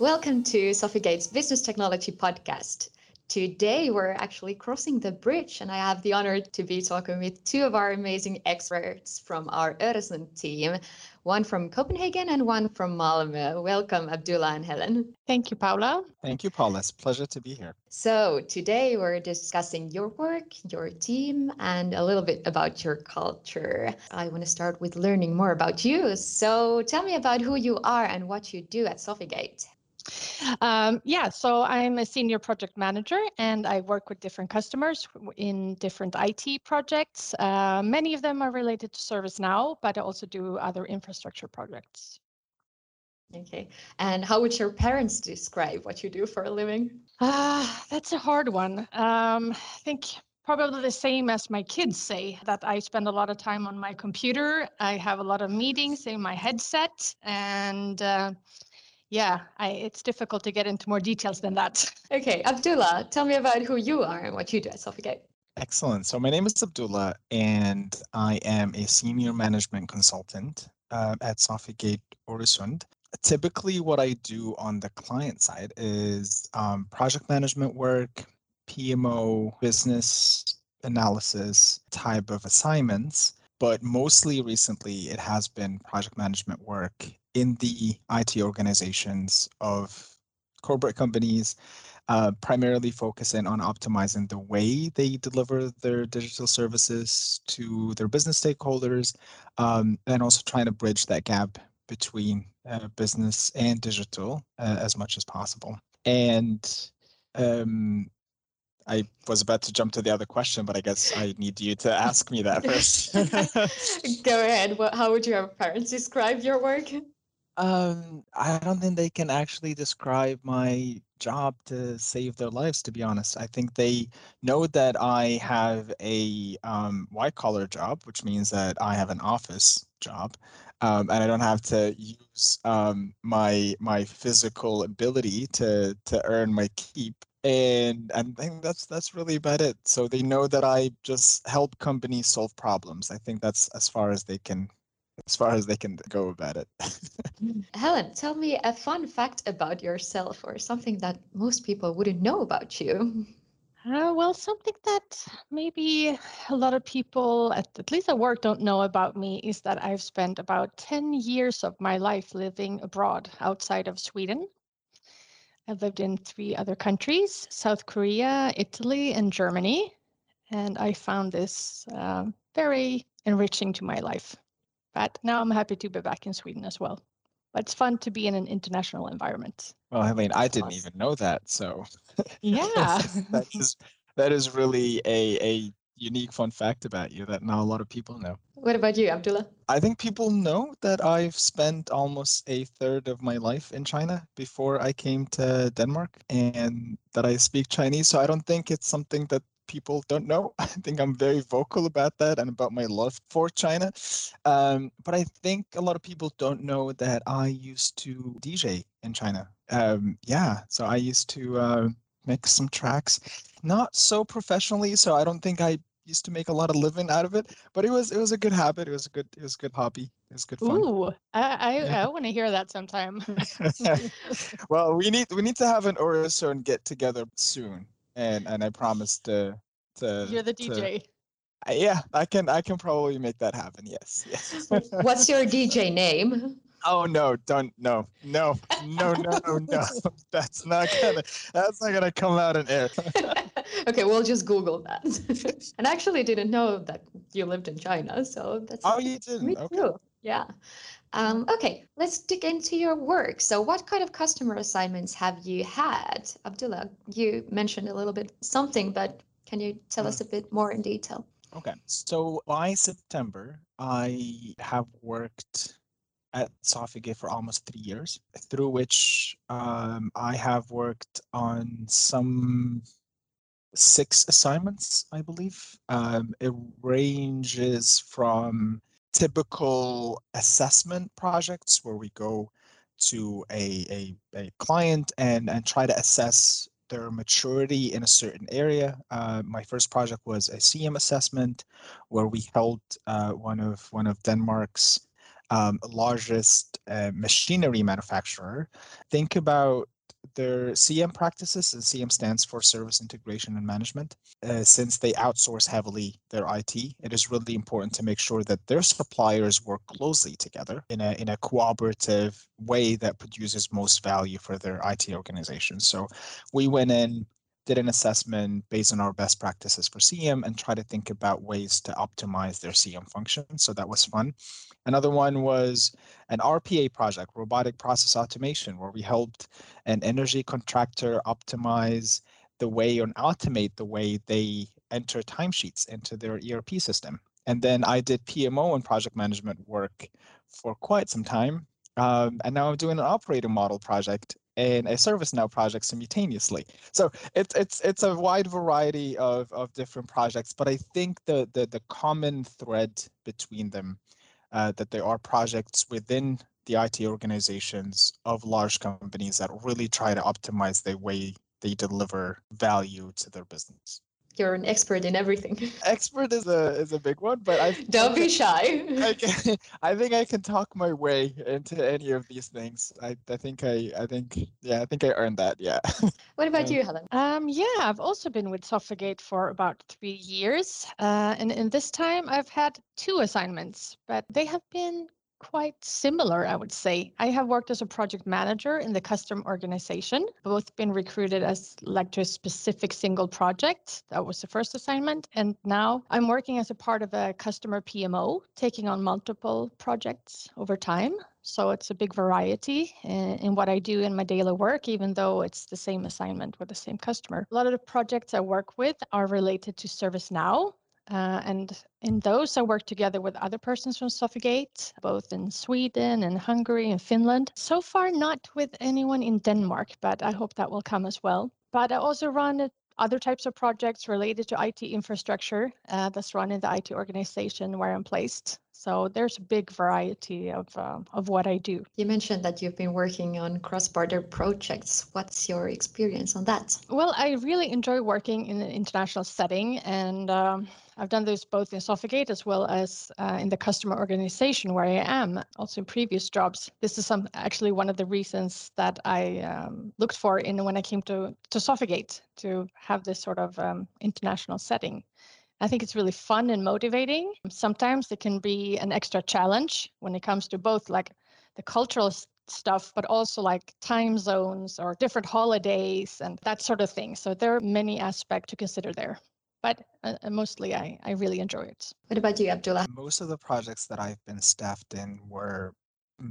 Welcome to Sofigate's Business Technology Podcast. Today, we're actually crossing the bridge, and I have the honor to be talking with two of our amazing experts from our Öresund team, one from Copenhagen and one from Malmö. Welcome, Abdullah and Helen. Thank you, Paula. Thank you, Paula. It's a pleasure to be here. So, today we're discussing your work, your team, and a little bit about your culture. I want to start with learning more about you. So, tell me about who you are and what you do at Sofigate. Um, yeah, so I'm a senior project manager and I work with different customers in different IT projects. Uh, many of them are related to ServiceNow, but I also do other infrastructure projects. Okay. And how would your parents describe what you do for a living? Uh, that's a hard one. Um, I think probably the same as my kids say that I spend a lot of time on my computer. I have a lot of meetings in my headset and uh, yeah, I, it's difficult to get into more details than that. Okay, Abdullah, tell me about who you are and what you do at Sofigate. Excellent. So my name is Abdullah, and I am a senior management consultant uh, at Sophigate Öresund. Typically, what I do on the client side is um, project management work, PMO, business analysis type of assignments. But mostly recently, it has been project management work in the IT organizations of corporate companies, uh, primarily focusing on optimizing the way they deliver their digital services to their business stakeholders, um, and also trying to bridge that gap between uh, business and digital uh, as much as possible. And um, I was about to jump to the other question, but I guess I need you to ask me that first. Go ahead. Well, how would your parents describe your work? Um, I don't think they can actually describe my job to save their lives, to be honest. I think they know that I have a um, white collar job, which means that I have an office job. Um, and I don't have to use um, my my physical ability to to earn my keep. And and I think that's that's really about it. So they know that I just help companies solve problems. I think that's as far as they can as far as they can go about it. Helen, tell me a fun fact about yourself or something that most people wouldn't know about you. Uh, well, something that maybe a lot of people, at, at least at work, don't know about me is that I've spent about 10 years of my life living abroad outside of Sweden. I've lived in three other countries South Korea, Italy, and Germany. And I found this uh, very enriching to my life. But now I'm happy to be back in Sweden as well. But it's fun to be in an international environment. Well, Helene, I didn't even know that. So yeah, that is that is really a a unique fun fact about you that not a lot of people know. What about you, Abdullah? I think people know that I've spent almost a third of my life in China before I came to Denmark and that I speak Chinese. So I don't think it's something that people don't know. I think I'm very vocal about that and about my love for China. Um, but I think a lot of people don't know that I used to DJ in China. Um, yeah, so I used to uh, mix some tracks, not so professionally. So I don't think I used to make a lot of living out of it, but it was it was a good habit. It was a good it was a good hobby. It was good fun. Ooh, I I, yeah. I want to hear that sometime. well, we need we need to have an Öresund get together soon and and I promise to to. You're the DJ. To, yeah, I can I can probably make that happen. Yes. Yes. What's your DJ name? Oh no! Don't no no no no no no. That's not gonna that's not gonna come out in air. okay, we'll just Google that. and I actually didn't know that you lived in China, so that's. Oh, you didn't. Me okay. too. Yeah. Um, okay, let's dig into your work. So, what kind of customer assignments have you had? Abdullah, you mentioned a little bit something, but can you tell us a bit more in detail? Okay, so by September, I have worked at Sofigate for almost three years, through which um, I have worked on some six assignments, I believe. Um, it ranges from typical assessment projects where we go to a, a, a client and, and try to assess their maturity in a certain area. Uh, my first project was a SIAM assessment where we held uh, one of one of Denmark's um, largest uh, machinery manufacturer, think about their SIAM practices, and SIAM stands for Service Integration and Management. Uh, since they outsource heavily their IT, it is really important to make sure that their suppliers work closely together in a in a cooperative way that produces most value for their IT organization. So we went in, did an assessment based on our best practices for SIAM and try to think about ways to optimize their SIAM function. So that was fun. Another one was an RPA project, robotic process automation, where we helped an energy contractor optimize the way or automate the way they enter timesheets into their ERP system. And then I did PMO and project management work for quite some time. Um, and now I'm doing an operating model project and a ServiceNow project simultaneously. So it's it's it's a wide variety of, of different projects, but I think the the the common thread between them uh, that there are projects within the IT organizations of large companies that really try to optimize the way they deliver value to their business. You're an expert in everything. Expert is a is a big one, but I don't be shy. I, can, I think I can talk my way into any of these things. I, I think I I think yeah I think I earned that. Yeah. What about you, Helen? Um, yeah, I've also been with Sofigate for about three years, uh, and in this time I've had two assignments, but they have been quite similar, I would say. I have worked as a project manager in the custom organization, both been recruited as like to a specific single project. That was the first assignment. And now I'm working as a part of a customer PMO, taking on multiple projects over time. So it's a big variety in, in, what I do in my daily work, even though it's the same assignment with the same customer. A lot of the projects I work with are related to ServiceNow. Uh, and in those, I work together with other persons from Sofigate, both in Sweden and Hungary and Finland. So far, not with anyone in Denmark, but I hope that will come as well. But I also run other types of projects related to IT infrastructure uh, that's run in the IT organization where I'm placed. So there's a big variety of, uh, of what I do. You mentioned that you've been working on cross-border projects. What's your experience on that? Well, I really enjoy working in an international setting and um, I've done this both in Sofigate as well as uh, in the customer organization where I am, also in previous jobs. This is some actually one of the reasons that I um, looked for in when I came to to Sofigate to have this sort of um, international setting. I think it's really fun and motivating. Sometimes it can be an extra challenge when it comes to both like the cultural stuff, but also like time zones or different holidays and that sort of thing. So there are many aspects to consider there but uh, uh, mostly I, I really enjoy it. What about you, Abdullah? Most of the projects that I've been staffed in were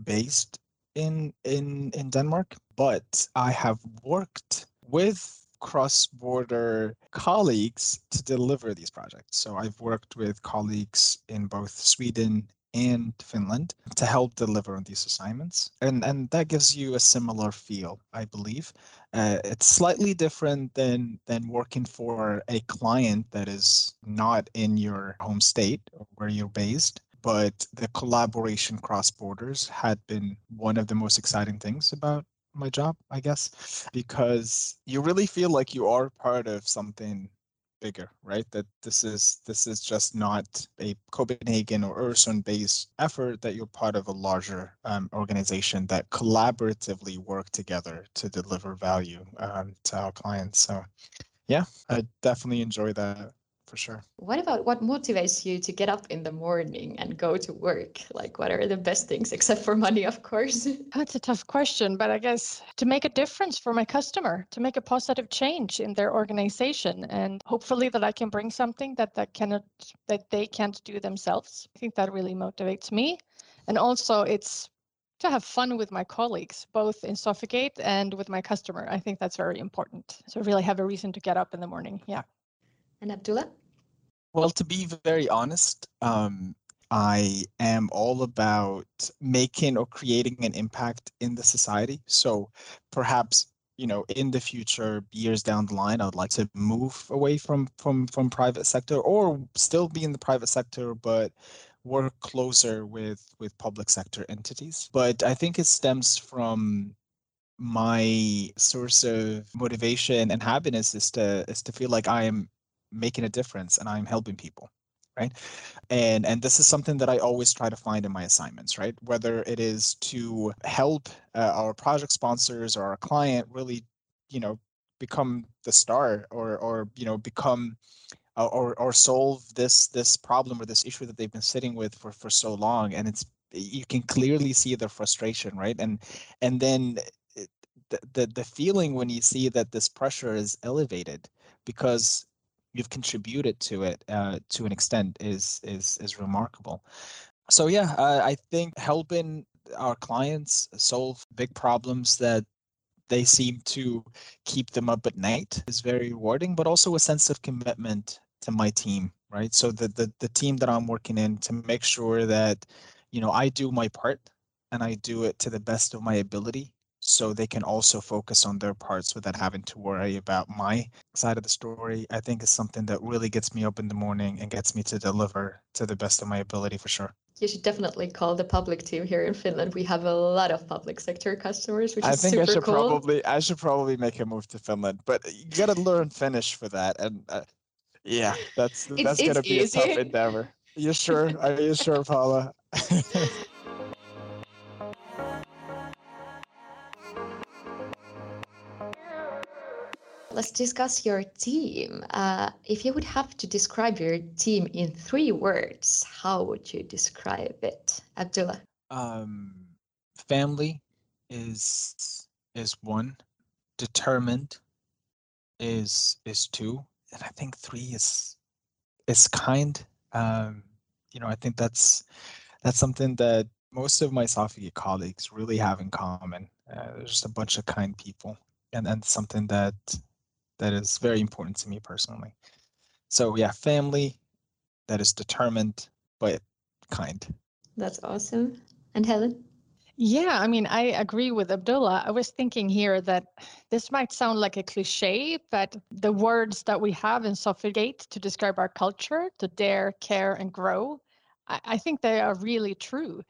based in in in Denmark, but I have worked with cross-border colleagues to deliver these projects. So I've worked with colleagues in both Sweden and Finland to help deliver on these assignments. And, and that gives you a similar feel, I believe. Uh, it's slightly different than, than working for a client that is not in your home state or where you're based. But the collaboration cross borders had been one of the most exciting things about my job, I guess, because you really feel like you are part of something bigger, right? That this is this is just not a Copenhagen or Öresund based effort. That you're part of a larger um, organization that collaboratively work together to deliver value um, to our clients. So, yeah, I definitely enjoy that for sure. What about what motivates you to get up in the morning and go to work? Like, what are the best things, except for money, of course? That's a tough question, but I guess to make a difference for my customer, to make a positive change in their organization, and hopefully that I can bring something that that cannot that they can't do themselves. I think that really motivates me, and also it's to have fun with my colleagues, both in Sofigate and with my customer. I think that's very important. So really have a reason to get up in the morning. Yeah. And Abdullah? Well, to be very honest, um, I am all about making or creating an impact in the society. So perhaps you know in the future years down the line i'd like to move away from from from private sector or still be in the private sector but work closer with with public sector entities but i think it stems from my source of motivation and happiness is to is to feel like i am making a difference and I'm helping people, right? And and this is something that I always try to find in my assignments, right? Whether it is to help uh, our project sponsors or our client really, you know, become the star or or you know become uh, or or solve this this problem or this issue that they've been sitting with for for so long and it's you can clearly see their frustration right and and then the, the the feeling when you see that this pressure is elevated because you've contributed to it uh, to an extent is is is remarkable. So yeah uh, i think helping our clients solve big problems that they seem to keep them up at night is very rewarding but also a sense of commitment to my team right? So the, the the team that i'm working in to make sure that you know i do my part and i do it to the best of my ability so they can also focus on their parts without having to worry about my side of the story i think is something that really gets me up in the morning and gets me to deliver to the best of my ability for sure you should definitely call the public team here in Finland. We have a lot of public sector customers, which I is think super I should cool. probably I should probably make a move to Finland, but you got to learn Finnish for that, and uh, yeah, that's It's- that's it's gonna be a tough endeavor. You sure? Are you sure, Paula? Let's discuss your team. Uh, if you would have to describe your team in three words, how would you describe it, Abdullah? um, family is is one. Determined is is two, and I think three is is kind. Um, you know, I think that's that's something that most of my Sofia colleagues really have in common. Uh, there's just a bunch of kind people, and and something that that is very important to me personally. So yeah, family that is determined but kind. That's awesome. And Helen? Yeah, I mean, I agree with Abdullah. I was thinking here that this might sound like a cliche, but the words that we have in Sofigate to describe our culture, to dare, care, and grow, I, I think they are really true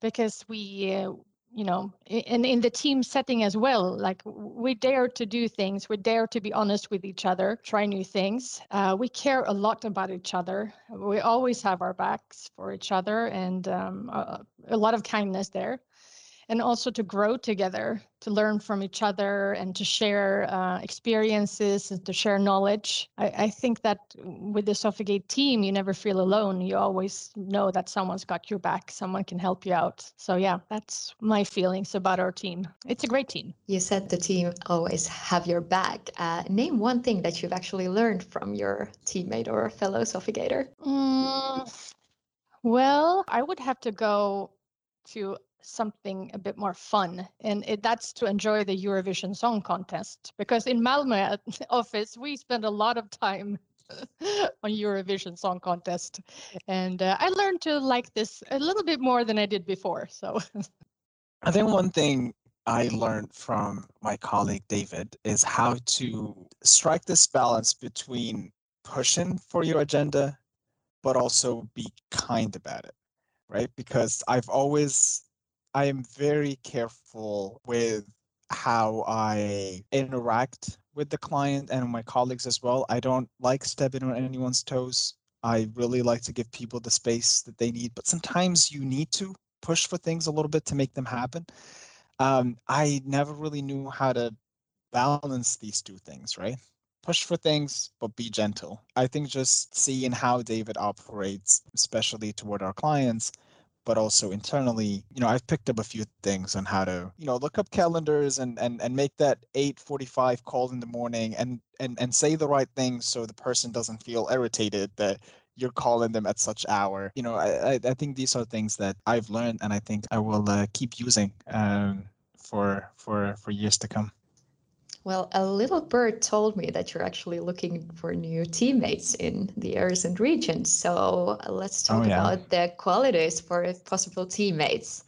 because we, uh, you know, i- and in the team setting as well, like we dare to do things, we dare to be honest with each other, try new things. Uh, we care a lot about each other. We always have our backs for each other and um, a, a lot of kindness there and also to grow together, to learn from each other, and to share uh, experiences and to share knowledge. I, I think that with the Sofigate team, you never feel alone. You always know that someone's got your back, someone can help you out. So yeah, that's my feelings about our team. It's a great team. You said the team always have your back. Uh, name one thing that you've actually learned from your teammate or fellow Sofigator. Mm, well, I would have to go to something a bit more fun, and it, that's to enjoy the Eurovision Song Contest. Because in Malmö office, we spend a lot of time on Eurovision Song Contest, and uh, I learned to like this a little bit more than I did before. So I think one thing I learned from my colleague David is how to strike this balance between pushing for your agenda, but also be kind about it, right? Because I've always, I am very careful with how I interact with the client and my colleagues as well. I don't like stepping on anyone's toes. I really like to give people the space that they need, but sometimes you need to push for things a little bit to make them happen. Um, I never really knew how to balance these two things, right? Push for things, but be gentle. I think just seeing how David operates, especially toward our clients, but also internally, you know, I've picked up a few things on how to, you know, look up calendars and and and make that 8:45 call in the morning and and and say the right things so the person doesn't feel irritated that you're calling them at such hour. You know, I I, think these are things that I've learned and I think I will uh, keep using um, for for for years to come. Well, a little bird told me that you're actually looking for new teammates in the Öresund region. So uh, let's talk Oh, yeah. about the qualities for possible teammates.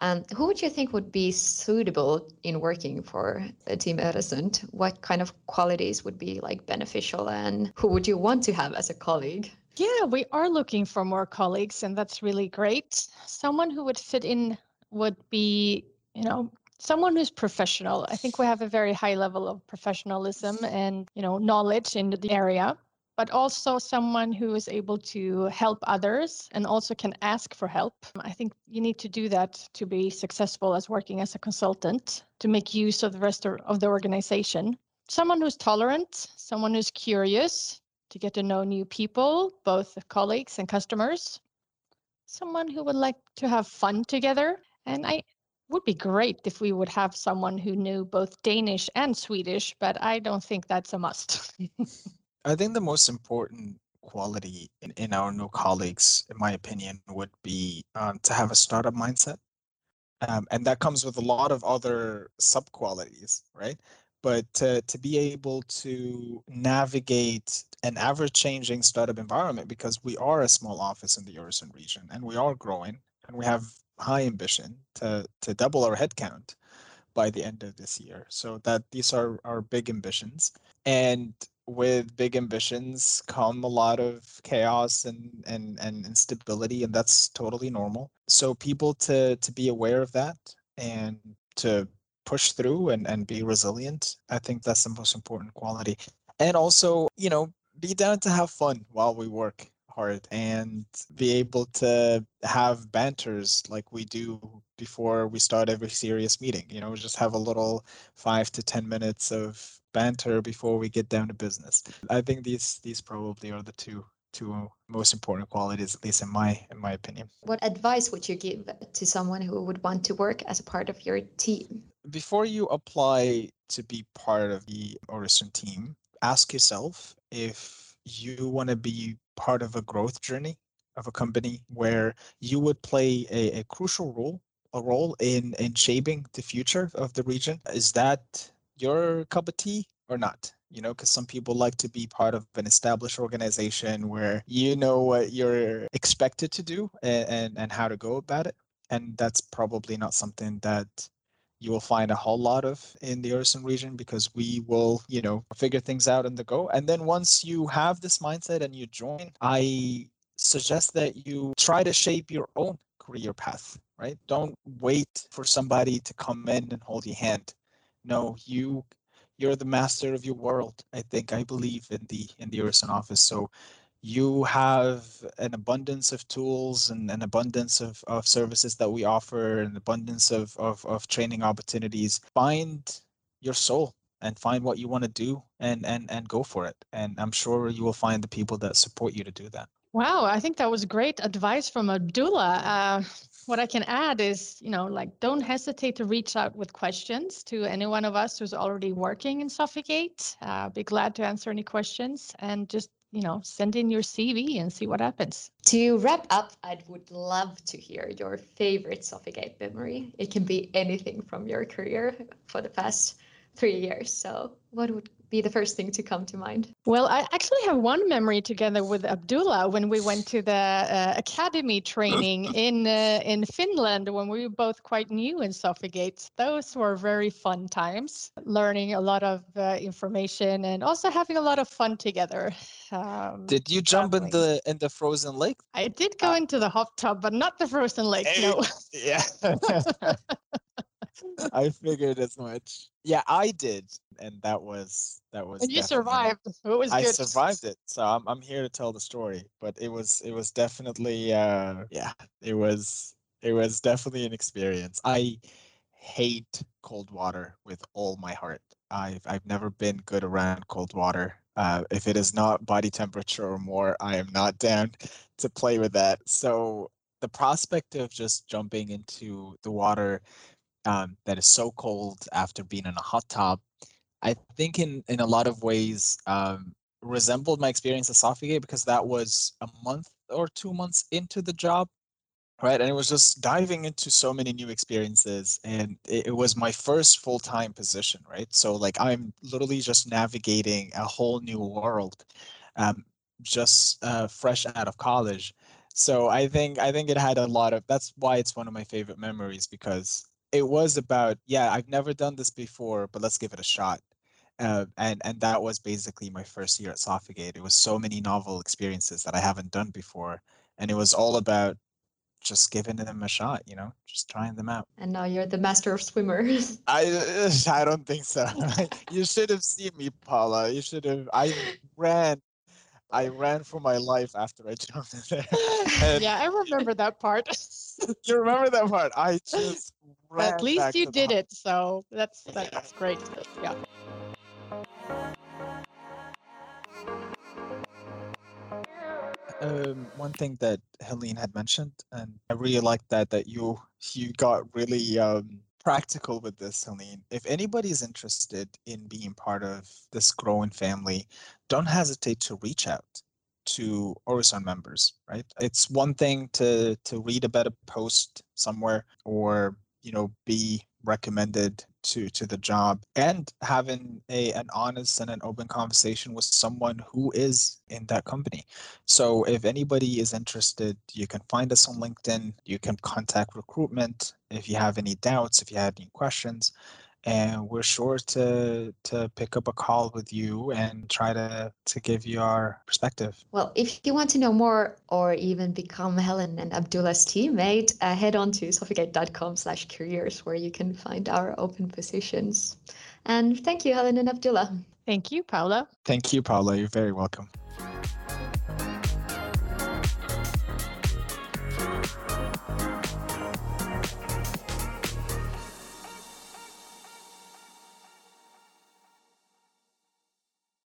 Um, who would you think would be suitable in working for a team Öresund? What kind of qualities would be like beneficial, and who would you want to have as a colleague? Yeah, we are looking for more colleagues, and that's really great. Someone who would fit in would be, you know, someone who's professional. I think we have a very high level of professionalism and, you know, knowledge in the area. but also someone who is able to help others and also can ask for help. I think you need to do that to be successful as working as a consultant, to make use of the rest of the organization. Someone who's tolerant, someone who's curious, to get to know new people, both colleagues and customers. Someone who would like to have fun together. And I would be great if we would have someone who knew both Danish and Swedish, but I don't think that's a must. I think the most important quality in, in our new colleagues, in my opinion, would be um, to have a startup mindset. Um, and that comes with a lot of other sub qualities, right? But to, to be able to navigate an ever changing startup environment, because we are a small office in the Öresund region and we are growing and we have high ambition to, to double our headcount by the end of this year. So that these are our big ambitions. And with big ambitions come a lot of chaos and, and, and instability, and that's totally normal. So people to to be aware of that and to push through and, and be resilient, I think that's the most important quality. And also, you know, be down to have fun while we work hard and be able to have banters like we do before we start every serious meeting. You know, just have a little five to 10 minutes of banter before we get down to business. I think these these probably are the two two most important qualities at least in my in my opinion what advice would you give to someone who would want to work as a part of your team before you apply to be part of the Öresund team ask yourself if you want to be part of a growth journey of a company where you would play a, a crucial role a role in in shaping the future of the region. Is that your cup of tea or not? You know because some people like to be part of an established organization where you know what you're expected to do and and, and how to go about it. And that's probably not something that you will find a whole lot of in the Öresund region because we will, you know, figure things out in the go. And then once you have this mindset and you join, I suggest that you try to shape your own career path, right? Don't wait for somebody to come in and hold your hand. No, you you're the master of your world. I think I believe in the in the Öresund office. So you have an abundance of tools and an abundance of, of services that we offer, an abundance of, of, of training opportunities. Find your soul and find what you want to do and, and, and go for it. And I'm sure you will find the people that support you to do that. Wow, I think that was great advice from Abdullah. Uh, what I can add is, you know, like don't hesitate to reach out with questions to any one of us who's already working in Sofigate Uh, be glad to answer any questions and just you know, send in your CV and see what happens. To wrap up, I would love to hear your favorite Sofigate memory. It can be anything from your career for the past three years. So, what would be the first thing to come to mind? Well, I actually have one memory together with Abdullah when we went to the uh, academy training in uh, in Finland when we were both quite new in Sofigate. Those were very fun times, learning a lot of uh, information and also having a lot of fun together. Um, did you jump traveling. in the in the frozen lake? I did go uh, into the hot tub, but not the frozen lake. Hey, no. Yeah. I figured as much. Yeah, I did, and that was that was. And you survived. It was. I good. survived it, so I'm I'm here to tell the story. But it was it was definitely uh yeah it was it was definitely an experience. I hate cold water with all my heart. I've I've never been good around cold water. Uh, if it is not body temperature or more, I am not down to play with that. So the prospect of just jumping into the water um, that is so cold after being in a hot tub, I think in in a lot of ways um, resembled my experience at Sofigate because that was a month or two months into the job, right? And it was just diving into so many new experiences, and it, it was my first full time position, right? So like I'm literally just navigating a whole new world, um, just uh, fresh out of college. So I think I think it had a lot of. That's why it's one of my favorite memories because it was about yeah i've never done this before but let's give it a shot uh, and and that was basically my first year at Sofigate. It was so many novel experiences that I haven't done before, and it was all about just giving them a shot, you know, just trying them out. And now you're the master of swimmers. I I don't think so. you should have seen me, Paula. You should have. I ran I ran for my life after I jumped in there. And yeah, I remember that part. you remember that part? I just ran. At least you did it, so that's that's great. Yeah. Um, one thing that Helene had mentioned, and I really like that that you you got really um, practical with this, Helene. If anybody is interested in being part of this growing family, don't hesitate to reach out to Öresund members, right? It's one thing to to read about a post somewhere or you know be recommended to to the job and having a an honest and an open conversation with someone who is in that company. So if anybody is interested you can find us on linkedin. You can contact recruitment if you have any doubts if you have any questions and we're sure to to pick up a call with you and try to to give you our perspective. Well, if you want to know more or even become Helen and Abdullah's teammate, uh, head on to sofigate.com slash careers where you can find our open positions. And thank you, Helen and Abdullah. Thank you, Paula. Thank you, Paula. You're very welcome.